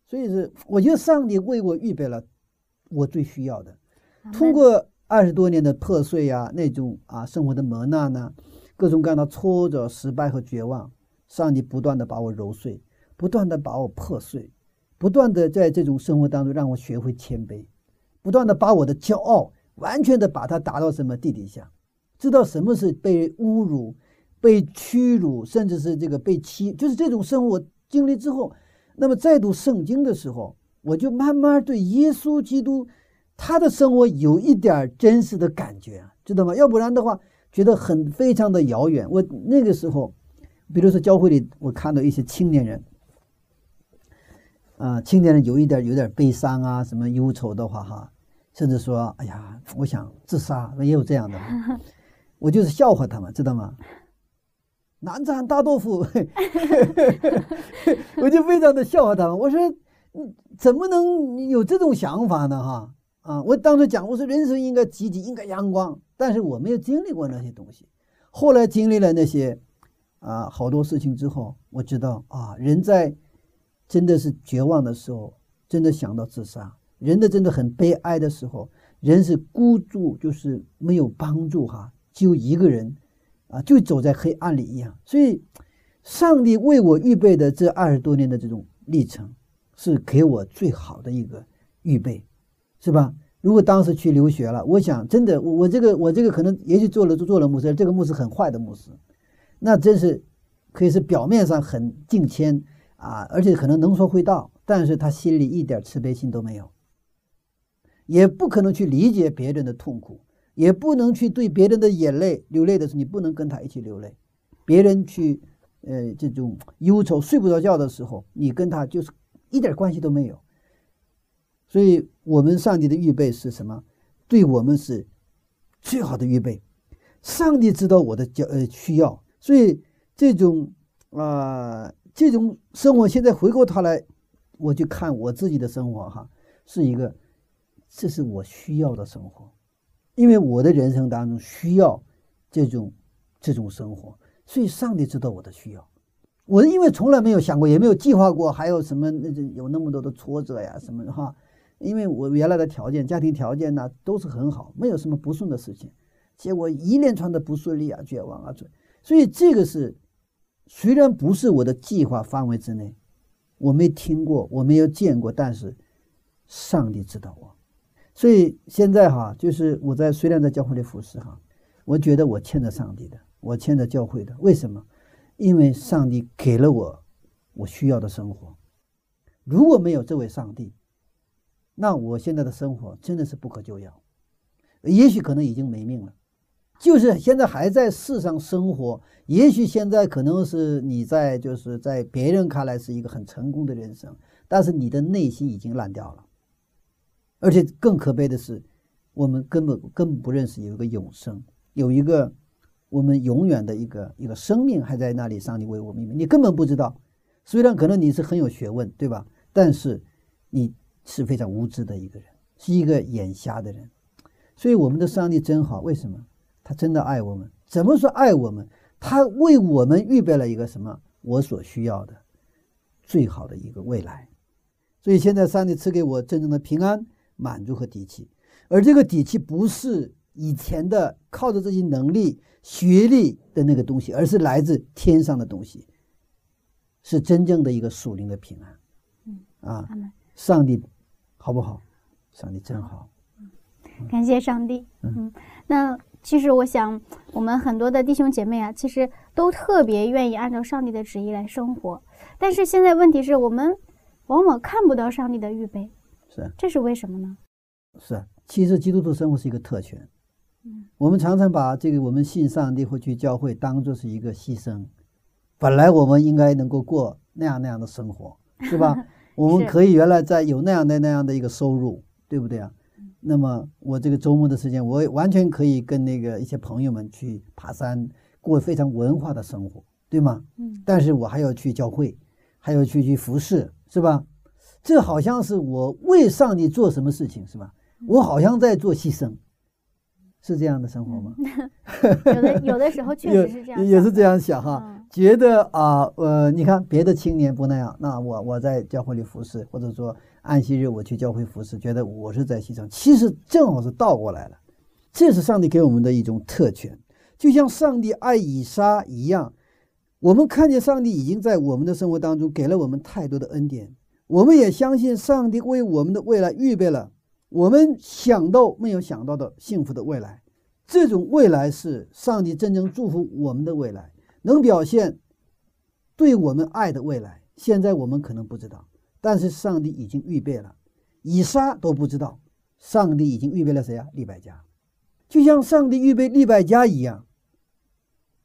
所以是我觉得上帝为我预备了我最需要的。通过二十多年的破碎呀、那种啊生活的磨难呢、各种各样的挫折、失败和绝望，上帝不断的把我揉碎，不断的把我破碎，不断的在这种生活当中让我学会谦卑，不断的把我的骄傲完全的把它打到什么地底下，知道什么是被侮辱、被屈辱，甚至是这个被欺，就是这种生活经历之后，那么再读圣经的时候，我就慢慢对耶稣基督他的生活有一点真实的感觉，知道吗？要不然的话，觉得很非常的遥远。我那个时候，比如说教会里，我看到一些青年人，啊、青年人有一点有点悲伤啊，什么忧愁的话哈，甚至说，哎呀，我想自杀，也有这样的。我就是笑话他们，知道吗？南昌大豆腐，我就非常的笑话他们。我说，嗯怎么能有这种想法呢？哈啊！我当时讲，我说人生应该积极，应该阳光，但是我没有经历过那些东西。后来经历了那些啊好多事情之后，我知道啊，人在真的是绝望的时候，真的想到自杀；人的真的很悲哀的时候，人是孤注，就是没有帮助哈，只就一个人啊，就走在黑暗里一样。所以，上帝为我预备的这二十多年的这种历程，是给我最好的一个预备，是吧？如果当时去留学了，我想真的，我我这个我这个可能也许做了做了牧师，这个牧师很坏的牧师，那真是可以是表面上很敬谦啊，而且可能能说会道，但是他心里一点慈悲心都没有，也不可能去理解别人的痛苦，也不能去对别人的眼泪流泪的时候，你不能跟他一起流泪，别人去呃这种忧愁睡不着觉的时候，你跟他就是一点关系都没有。所以，我们上帝的预备是什么？对我们是最好的预备。上帝知道我的教呃需要，所以这种啊、这种生活，现在回过头来，我就看我自己的生活哈，是一个，这是我需要的生活，因为我的人生当中需要这种这种生活，所以上帝知道我的需要。我因为从来没有想过，也没有计划过，还有什么那这有那么多的挫折呀，什么的哈。因为我原来的条件、家庭条件呢都是很好，没有什么不顺的事情，结果一连串的不顺利啊、绝望啊，这所以这个是虽然不是我的计划范围之内，我没听过，我没有见过，但是上帝知道我，所以现在哈，就是我在虽然在教会里服侍哈，我觉得我欠着上帝的，我欠着教会的，为什么？因为上帝给了我我需要的生活，如果没有这位上帝，那我现在的生活真的是不可救药，也许可能已经没命了。就是现在还在世上生活，也许现在可能是你在就是在别人看来是一个很成功的人生，但是你的内心已经烂掉了。而且更可悲的是，我们根本根本不认识有一个永生，有一个我们永远的一个一个生命还在那里，上帝为我们预备，你根本不知道。虽然可能你是很有学问，对吧？但是你是非常无知的一个人，是一个眼瞎的人。所以我们的上帝真好，为什么？他真的爱我们。怎么说爱我们？他为我们预备了一个什么？我所需要的最好的一个未来。所以现在上帝赐给我真正的平安、满足和底气，而这个底气不是以前的靠着自己能力、学历的那个东西，而是来自天上的东西，是真正的一个属灵的平安。嗯啊，上帝好不好？上帝真好。感谢上帝。嗯，那其实我想，我们很多的弟兄姐妹啊，其实都特别愿意按照上帝的旨意来生活。但是现在问题是我们往往看不到上帝的预备，是这是为什么呢？是，其实基督徒生活是一个特权。嗯，我们常常把这个我们信上帝或去教会当做是一个牺牲。本来我们应该能够过那样那样的生活，是吧？我们可以原来在有那样的那样的一个收入，对不对啊？那么我这个周末的时间，我完全可以跟那个一些朋友们去爬山，过非常文化的生活，对吗？嗯，但是我还要去教会，还要去去服侍，是吧？这好像是我为上帝做什么事情，是吧？我好像在做牺牲，是这样的生活吗？有的有的时候确实是这样，也是这。样想哈，嗯觉得啊呃，你看别的青年不那样，那我我在教会里服侍，或者说安息日我去教会服侍，觉得我是在牺牲，其实正好是倒过来了，这是上帝给我们的一种特权，就像上帝爱以撒一样，我们看见上帝已经在我们的生活当中给了我们太多的恩典，我们也相信上帝为我们的未来预备了我们想到没有想到的幸福的未来。这种未来是上帝真正祝福我们的未来，能表现对我们爱的未来。现在我们可能不知道，但是上帝已经预备了。以撒都不知道，上帝已经预备了谁呀、利百加，就像上帝预备利百加一样，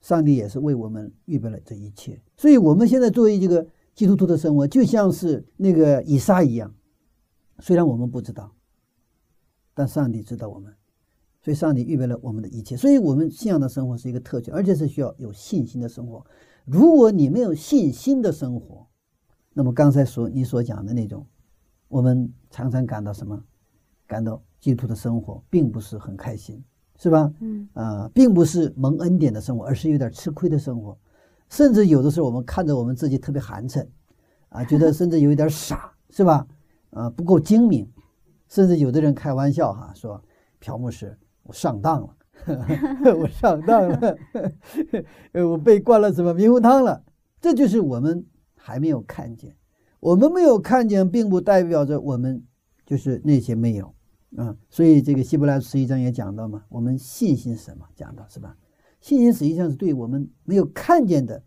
上帝也是为我们预备了这一切。所以，我们现在作为这个基督徒的生活，就像是那个以撒一样，虽然我们不知道，但上帝知道我们。所以，上帝预备了我们的一切。所以，我们信仰的生活是一个特权，而且是需要有信心的生活。如果你没有信心的生活，那么刚才所你所讲的那种，我们常常感到什么？感到基督徒的生活并不是很开心，是吧？嗯啊、并不是蒙恩典的生活，而是有点吃亏的生活。甚至有的时候，我们看着我们自己特别寒碜，啊，觉得甚至有一点傻，是吧？啊，不够精明，甚至有的人开玩笑哈，说朴牧师我上当了，我上当了，呃，我被灌了什么迷魂汤了。这就是我们还没有看见，我们没有看见，并不代表着我们就是那些没有啊。所以这个希伯来十一章也讲到嘛，我们信心什么？讲到是吧？信心实际上是对我们没有看见的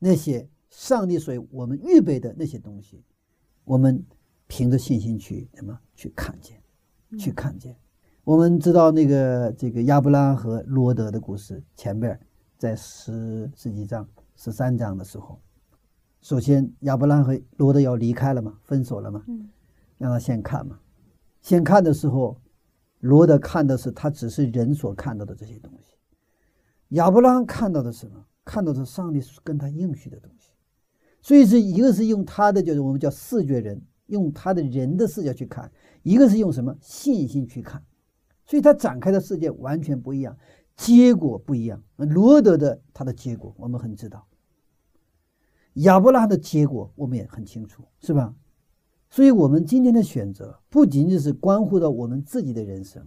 那些上帝所我们预备的那些东西，我们凭着信心去什么去看见，去看见。我们知道那个这个亚伯拉和罗德的故事，前边在十十几章、十三章的时候，首先亚伯拉和罗德要离开了嘛，分手了嘛，嗯让他先看嘛。先看的时候，罗德看的是他只是人所看到的这些东西，亚伯拉罕看到的是什么？看到的是上帝跟他应许的东西。所以是一个是用他的就是我们叫视觉人，用他的人的视角去看；一个是用什么信心去看。所以他展开的世界完全不一样，结果不一样。罗德的他的结果我们很知道，亚伯拉罕的结果我们也很清楚，是吧？所以，我们今天的选择不仅仅是关乎到我们自己的人生，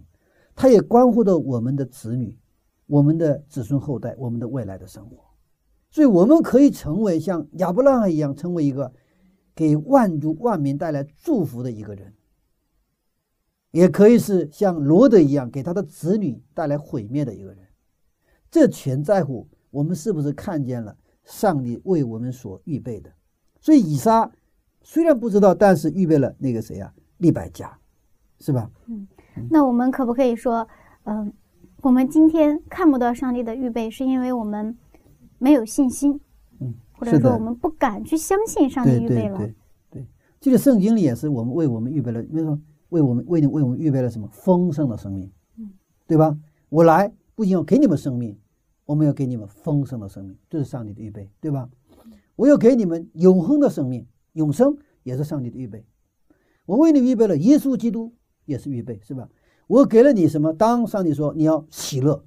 它也关乎到我们的子女、我们的子孙后代、我们的未来的生活。所以，我们可以成为像亚伯拉罕一样，成为一个给万族万民带来祝福的一个人。也可以是像罗德一样，给他的子女带来毁灭的一个人。这全在乎我们是不是看见了上帝为我们所预备的。所以以撒虽然不知道，但是预备了那个谁啊、利百加，是吧？嗯那我们可不可以说，嗯、我们今天看不到上帝的预备，是因为我们没有信心，嗯，或者说我们不敢去相信上帝预备了。对对对，这个圣经里也是我们为我们预备了，比如说为我们为你为我们预备了什么丰盛的生命，嗯，对吧？我来不仅要给你们生命，我们要给你们丰盛的生命，这是上帝的预备，对吧？我要给你们永恒的生命，永生也是上帝的预备。我为你预备了耶稣基督，也是预备，是吧？我给了你什么？当上帝说你要喜乐，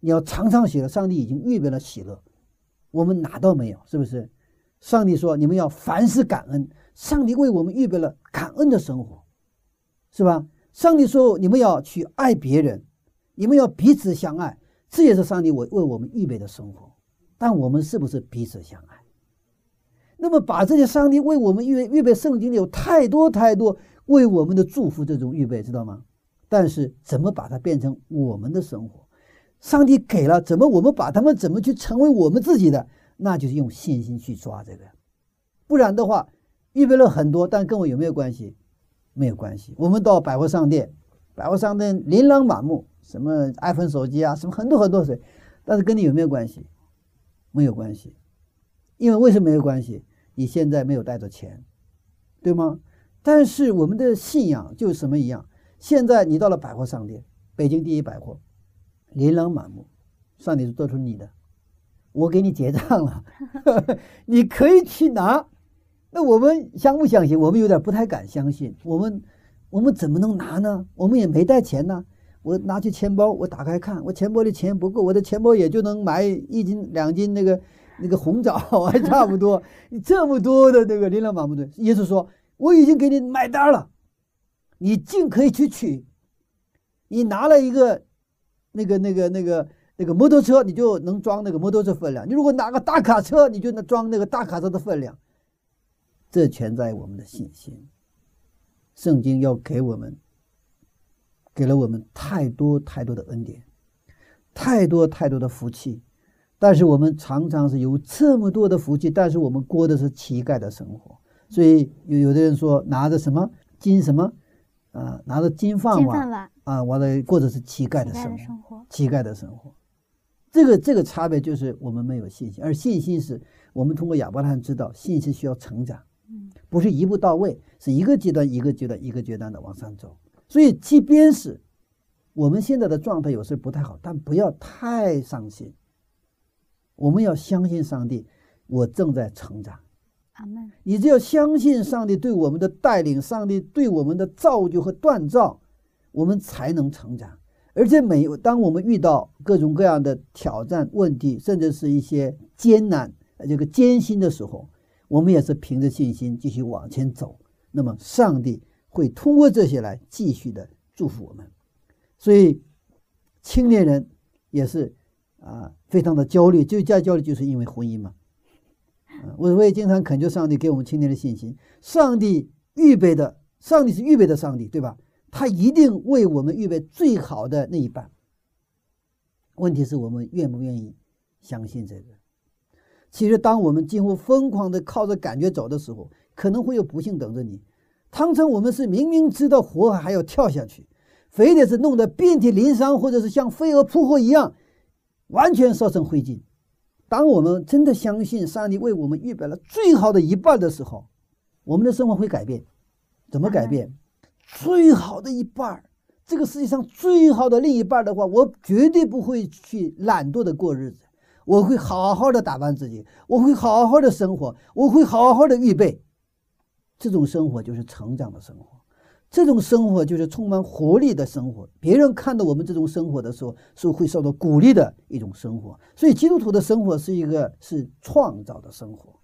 你要常常喜乐，上帝已经预备了喜乐，我们拿到没有？是不是？上帝说你们要凡事感恩，上帝为我们预备了感恩的生活，是吧？上帝说你们要去爱别人，你们要彼此相爱，这也是上帝为为我们预备的生活。但我们是不是彼此相爱？那么把这些上帝为我们预备预备圣经里有太多太多为我们的祝福这种预备，知道吗？但是怎么把它变成我们的生活？上帝给了，怎么我们把他们怎么去成为我们自己的？那就是用信心去抓这个，不然的话，预备了很多，但跟我有没有关系？没有关系。我们到百货商店，百货商店琳琅满目，什么 iPhone 手机啊，什么很多很多水，但是跟你有没有关系？没有关系，因为为什么没有关系？你现在没有带着钱，对吗？但是我们的信仰就是什么一样？现在你到了百货商店，北京第一百货，琳琅满目，上帝是做出你的，我给你结账了，你可以去拿。那我们相不相信？我们有点不太敢相信。我们我们怎么能拿呢？我们也没带钱呢。我拿去钱包，我打开看，我钱包里钱不够，我的钱包也就能买一斤两斤那个那个红枣，还差不多。你 这么多的那个琳琅满目的，耶稣说我已经给你买单了，你尽可以去取。你拿了一个那个那个那个那个摩托车，你就能装那个摩托车分量；你如果拿个大卡车，你就能装那个大卡车的分量。这全在我们的信心。圣经要给我们，给了我们太多太多的恩典，太多太多的福气，但是我们常常是有这么多的福气，但是我们过的是乞丐的生活。所以有有的人说拿着什么金什么，啊、拿着金饭碗啊，完了过的是乞丐的生活。的生活，乞丐的生活。这个这个差别就是我们没有信心，而信心是我们通过亚伯拉罕知道，信心需要成长，嗯，不是一步到位，是一个阶段一个阶段一个阶段的往上走。所以，即便是我们现在的状态有时不太好，但不要太伤心。我们要相信上帝，我正在成长。你只要相信上帝对我们的带领，上帝对我们的造就和锻造，我们才能成长。而且每当我们遇到各种各样的挑战、问题，甚至是一些艰难、这个艰辛的时候，我们也是凭着信心继续往前走。那么，上帝会通过这些来继续的祝福我们。所以，青年人也是啊，非常的焦虑，就加焦虑就是因为婚姻嘛。我我也经常恳求上帝给我们青年的信心，上帝预备的，上帝是预备的上帝，对吧？他一定为我们预备最好的那一半。问题是我们愿不愿意相信这个？其实，当我们几乎疯狂的靠着感觉走的时候，可能会有不幸等着你。常常我们是明明知道火还要跳下去，非得是弄得遍体鳞伤，或者是像飞蛾扑火一样，完全烧成灰烬。当我们真的相信上帝为我们预备了最好的一半的时候，我们的生活会改变。怎么改变？最好的一半，这个世界上最好的另一半的话，我绝对不会去懒惰的过日子，我会好好的打扮自己，我会好好的生活，我会好好的预备。这种生活就是成长的生活，这种生活就是充满活力的生活。别人看到我们这种生活的时候，是会受到鼓励的一种生活。所以，基督徒的生活是一个是创造的生活。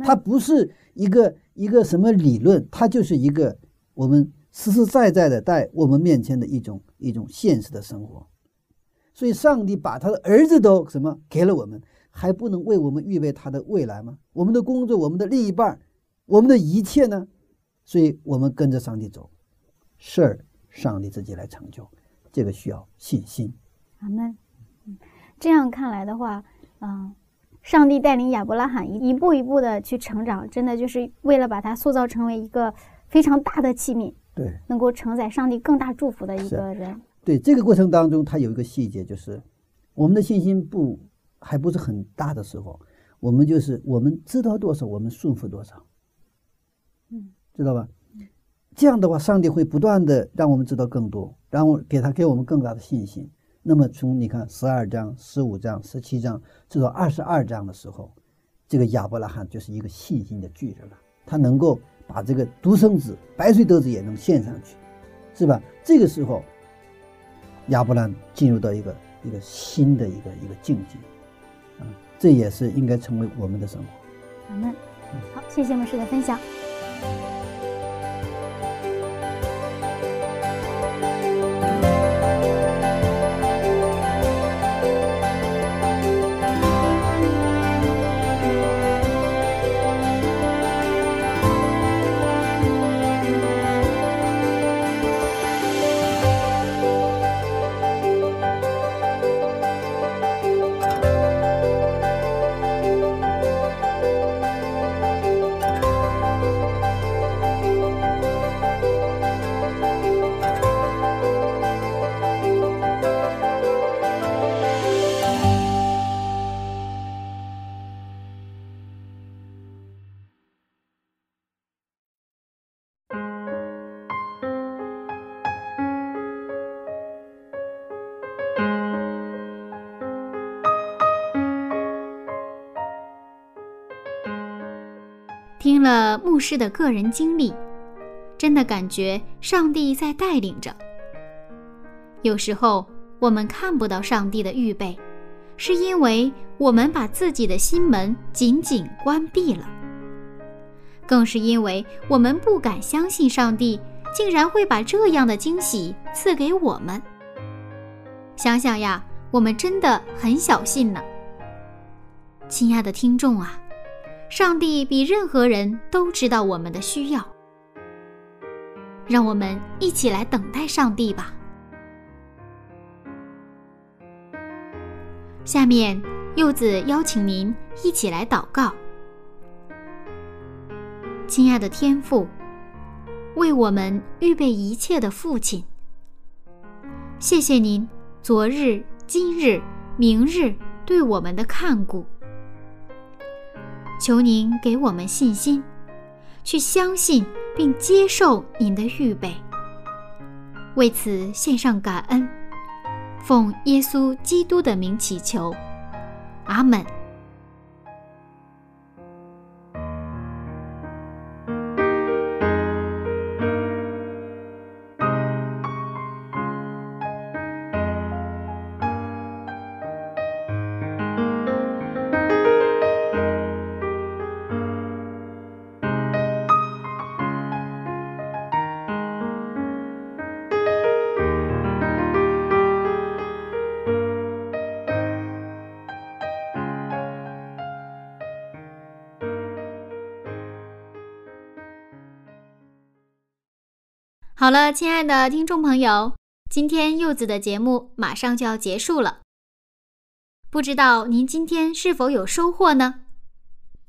它不是一个一个什么理论，它就是一个我们实实在在的在我们面前的一种一种现实的生活。所以，上帝把他的儿子都什么给了我们，还不能为我们预备他的未来吗？我们的工作，我们的另一半，我们的一切呢？所以我们跟着上帝走，事儿上帝自己来成就，这个需要信心。阿门。嗯，这样看来的话，嗯、上帝带领亚伯拉罕一一步一步的去成长，真的就是为了把他塑造成为一个非常大的器皿，对。能够承载上帝更大祝福的一个人。对这个过程当中，他有一个细节，就是我们的信心不还不是很大的时候，我们就是我们知道多少，我们顺服多少，嗯，知道吧？这样的话，上帝会不断的让我们知道更多，然后给他给我们更大的信心。那么从你看十二章、十五章、十七章，直到二十二章的时候，这个亚伯拉罕就是一个信心的巨人了，他能够把这个独生子、白水得子也能献上去，是吧？这个时候，亚伯兰进入到一个一个新的一个一个境界，啊，这也是应该成为我们的生活。阿门。好，谢谢牧师的分享。了牧师的个人经历，真的感觉上帝在带领着。有时候我们看不到上帝的预备，是因为我们把自己的心门紧紧关闭了，更是因为我们不敢相信上帝竟然会把这样的惊喜赐给我们。想想呀，我们真的很小信呢。亲爱的听众啊！上帝比任何人都知道我们的需要，让我们一起来等待上帝吧。下面，柚子邀请您一起来祷告。亲爱的天父，为我们预备一切的父亲，谢谢您昨日、今日、明日对我们的看顾。求您给我们信心，去相信并接受您的预备。为此献上感恩，奉耶稣基督的名祈求，阿门。好了，亲爱的听众朋友，今天柚子的节目马上就要结束了。不知道您今天是否有收获呢？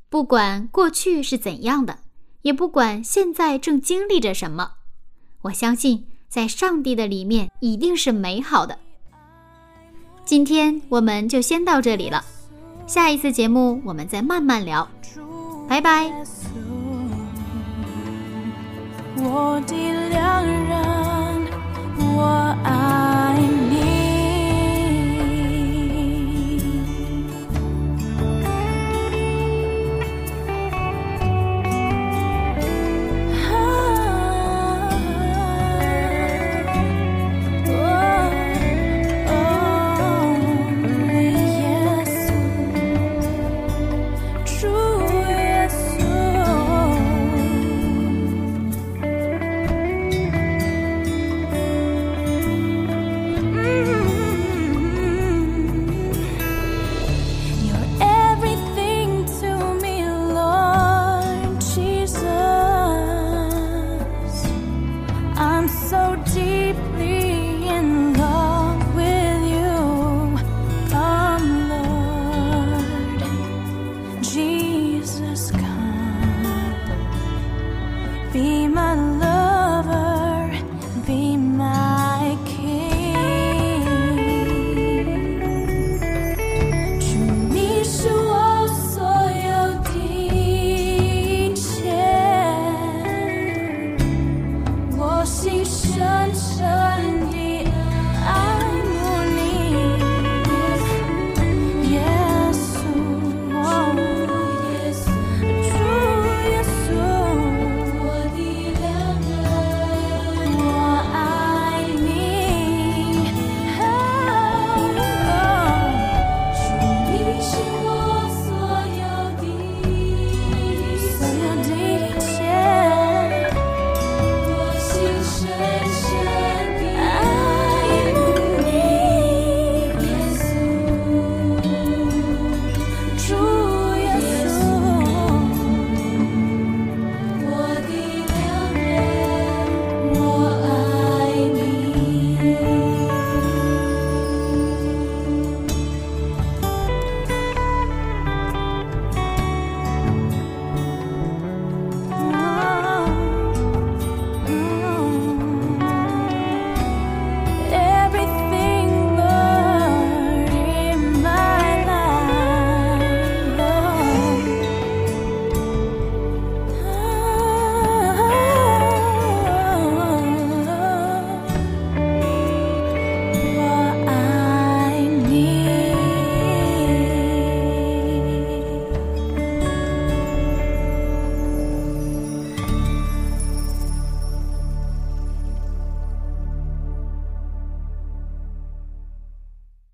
不管过去是怎样的，也不管现在正经历着什么，我相信在上帝的里面一定是美好的。今天我们就先到这里了，下一次节目我们再慢慢聊，拜拜。我的良人，我爱你。